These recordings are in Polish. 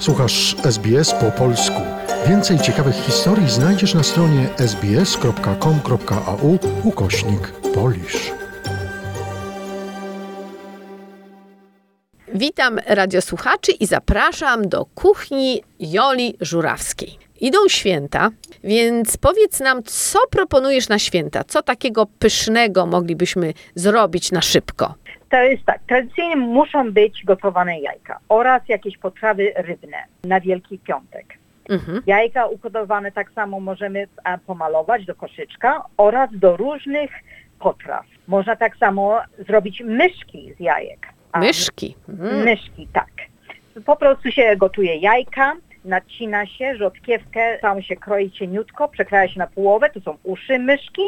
Słuchasz SBS po polsku. Więcej ciekawych historii znajdziesz na stronie sbs.com.au ukośnik polisz. Witam radiosłuchaczy i zapraszam do kuchni Joli Żurawskiej. Idą święta, więc powiedz nam, co proponujesz na święta? Co takiego pysznego moglibyśmy zrobić na szybko? To jest tak, tradycyjnie muszą być gotowane jajka oraz jakieś potrawy rybne na Wielki Piątek. Mhm. Jajka ukodowane tak samo możemy pomalować do koszyczka oraz do różnych potraw. Można tak samo zrobić myszki z jajek. Myszki. Mm. Myszki, tak. Po prostu się gotuje jajka, nacina się rzodkiewkę, tam się kroi cieniutko, przekraja się na połowę, to są uszy myszki,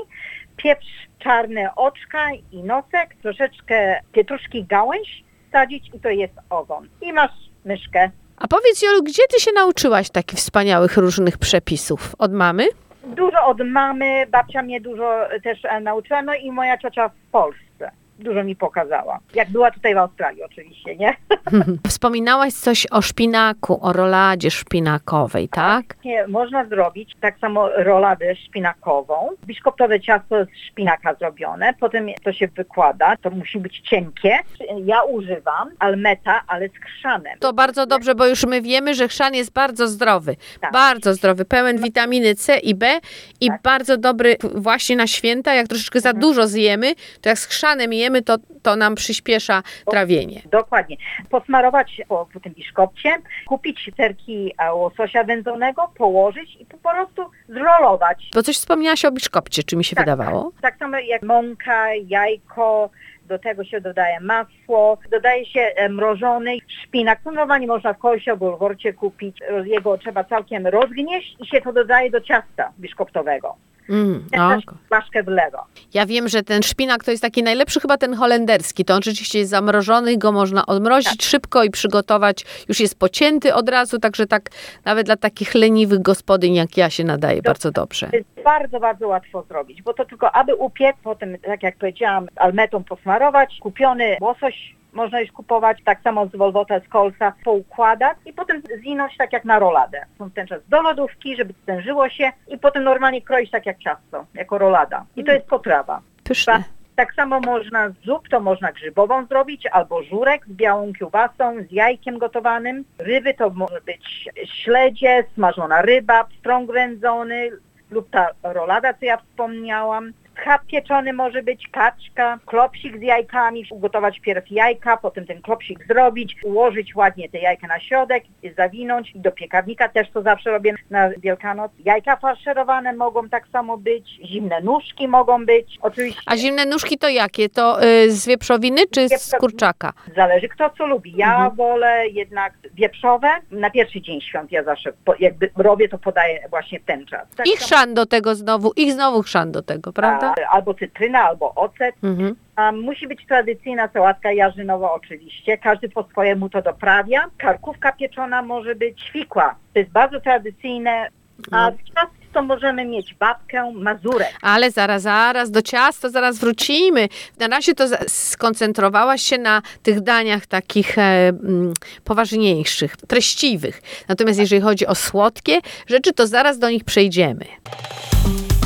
pieprz, czarne oczka i nosek, troszeczkę pietruszki gałęź sadzić i to jest ogon. I masz myszkę. A powiedz Jolu, gdzie ty się nauczyłaś takich wspaniałych różnych przepisów? Od mamy? Dużo od mamy, babcia mnie dużo też e, nauczyła, no i moja ciocia w Polsce. Dużo mi pokazała. Jak była tutaj w Australii oczywiście, nie? Wspominałaś coś o szpinaku, o roladzie szpinakowej, tak? Nie, można zrobić tak samo roladę szpinakową, biszkoptowe ciasto z szpinaka zrobione, potem to się wykłada, to musi być cienkie. Ja używam almeta, ale z chrzanem. To bardzo dobrze, bo już my wiemy, że chrzan jest bardzo zdrowy. Tak. Bardzo zdrowy, pełen witaminy C i B i Tak. bardzo dobry właśnie na święta. Jak troszeczkę za dużo zjemy, to jak z chrzanem jemy, to, to nam przyspiesza trawienie. Dokładnie. Posmarować po, tym biszkopcie, kupić serki e, łososia wędzonego, położyć i po prostu zrolować. Bo coś wspomniałaś o biszkopcie, czy mi się Tak, wydawało? Tak samo jak mąka, jajko, do tego się dodaje masło, dodaje się e, mrożony szpinak. No, Normalnie można w Kolsie albo w Worcie kupić. Jego trzeba całkiem rozgnieść i się to dodaje do ciasta biszkoptowego. Mm, Też ok. flaszkę wlewa. Ja wiem, że ten szpinak to jest taki najlepszy chyba ten holenderski. To on rzeczywiście jest zamrożony, go można odmrozić Tak. szybko i przygotować. Już jest pocięty od razu, także tak nawet dla takich leniwych gospodyń jak ja się nadaje bardzo dobrze. To jest bardzo, bardzo łatwo zrobić, bo to tylko aby upiec, potem tak jak powiedziałam, almetą posmarować, kupiony łosoś można już kupować, tak samo z Wolwota, z Kolsa, poukładać i potem zwinąć tak jak na roladę. Są ten czas do lodówki, żeby stężyło się i potem normalnie kroić tak jak ciasto, jako rolada. I to jest potrawa. Pyszne. Tak samo można z zup, to można grzybową zrobić, albo żurek z białą kiełbasą, z jajkiem gotowanym. Ryby to może być śledzie, smażona ryba, pstrąg wędzony lub ta rolada, co ja wspomniałam. Schab pieczony może być, kaczka, klopsik z jajkami, ugotować pierw jajka, potem ten klopsik zrobić, ułożyć ładnie te jajka na środek, zawinąć i do piekarnika, też to zawsze robię na Wielkanoc. Jajka faszerowane mogą tak samo być, zimne nóżki mogą być, oczywiście. A zimne nóżki to jakie? To y, z wieprzowiny czy z kurczaka? Zależy kto co lubi. Ja Mhm. wolę jednak wieprzowe. Na pierwszy dzień świąt ja zawsze po, jakby robię, to podaję właśnie w ten czas. Tak I samo- chrzan do tego znowu, i znowu chrzan do tego, prawda? Albo cytryna, albo ocet. Mhm. A, musi być tradycyjna sałatka jarzynowa oczywiście. Każdy po swojemu to doprawia. Karkówka pieczona może być ćwikła. To jest bardzo tradycyjne. A No. z ciast to możemy mieć babkę, mazurek. Ale zaraz, zaraz, do ciasta zaraz wrócimy. Na razie to skoncentrowałaś się na tych daniach takich e, mm, poważniejszych, treściwych. Natomiast jeżeli chodzi o słodkie rzeczy, to zaraz do nich przejdziemy.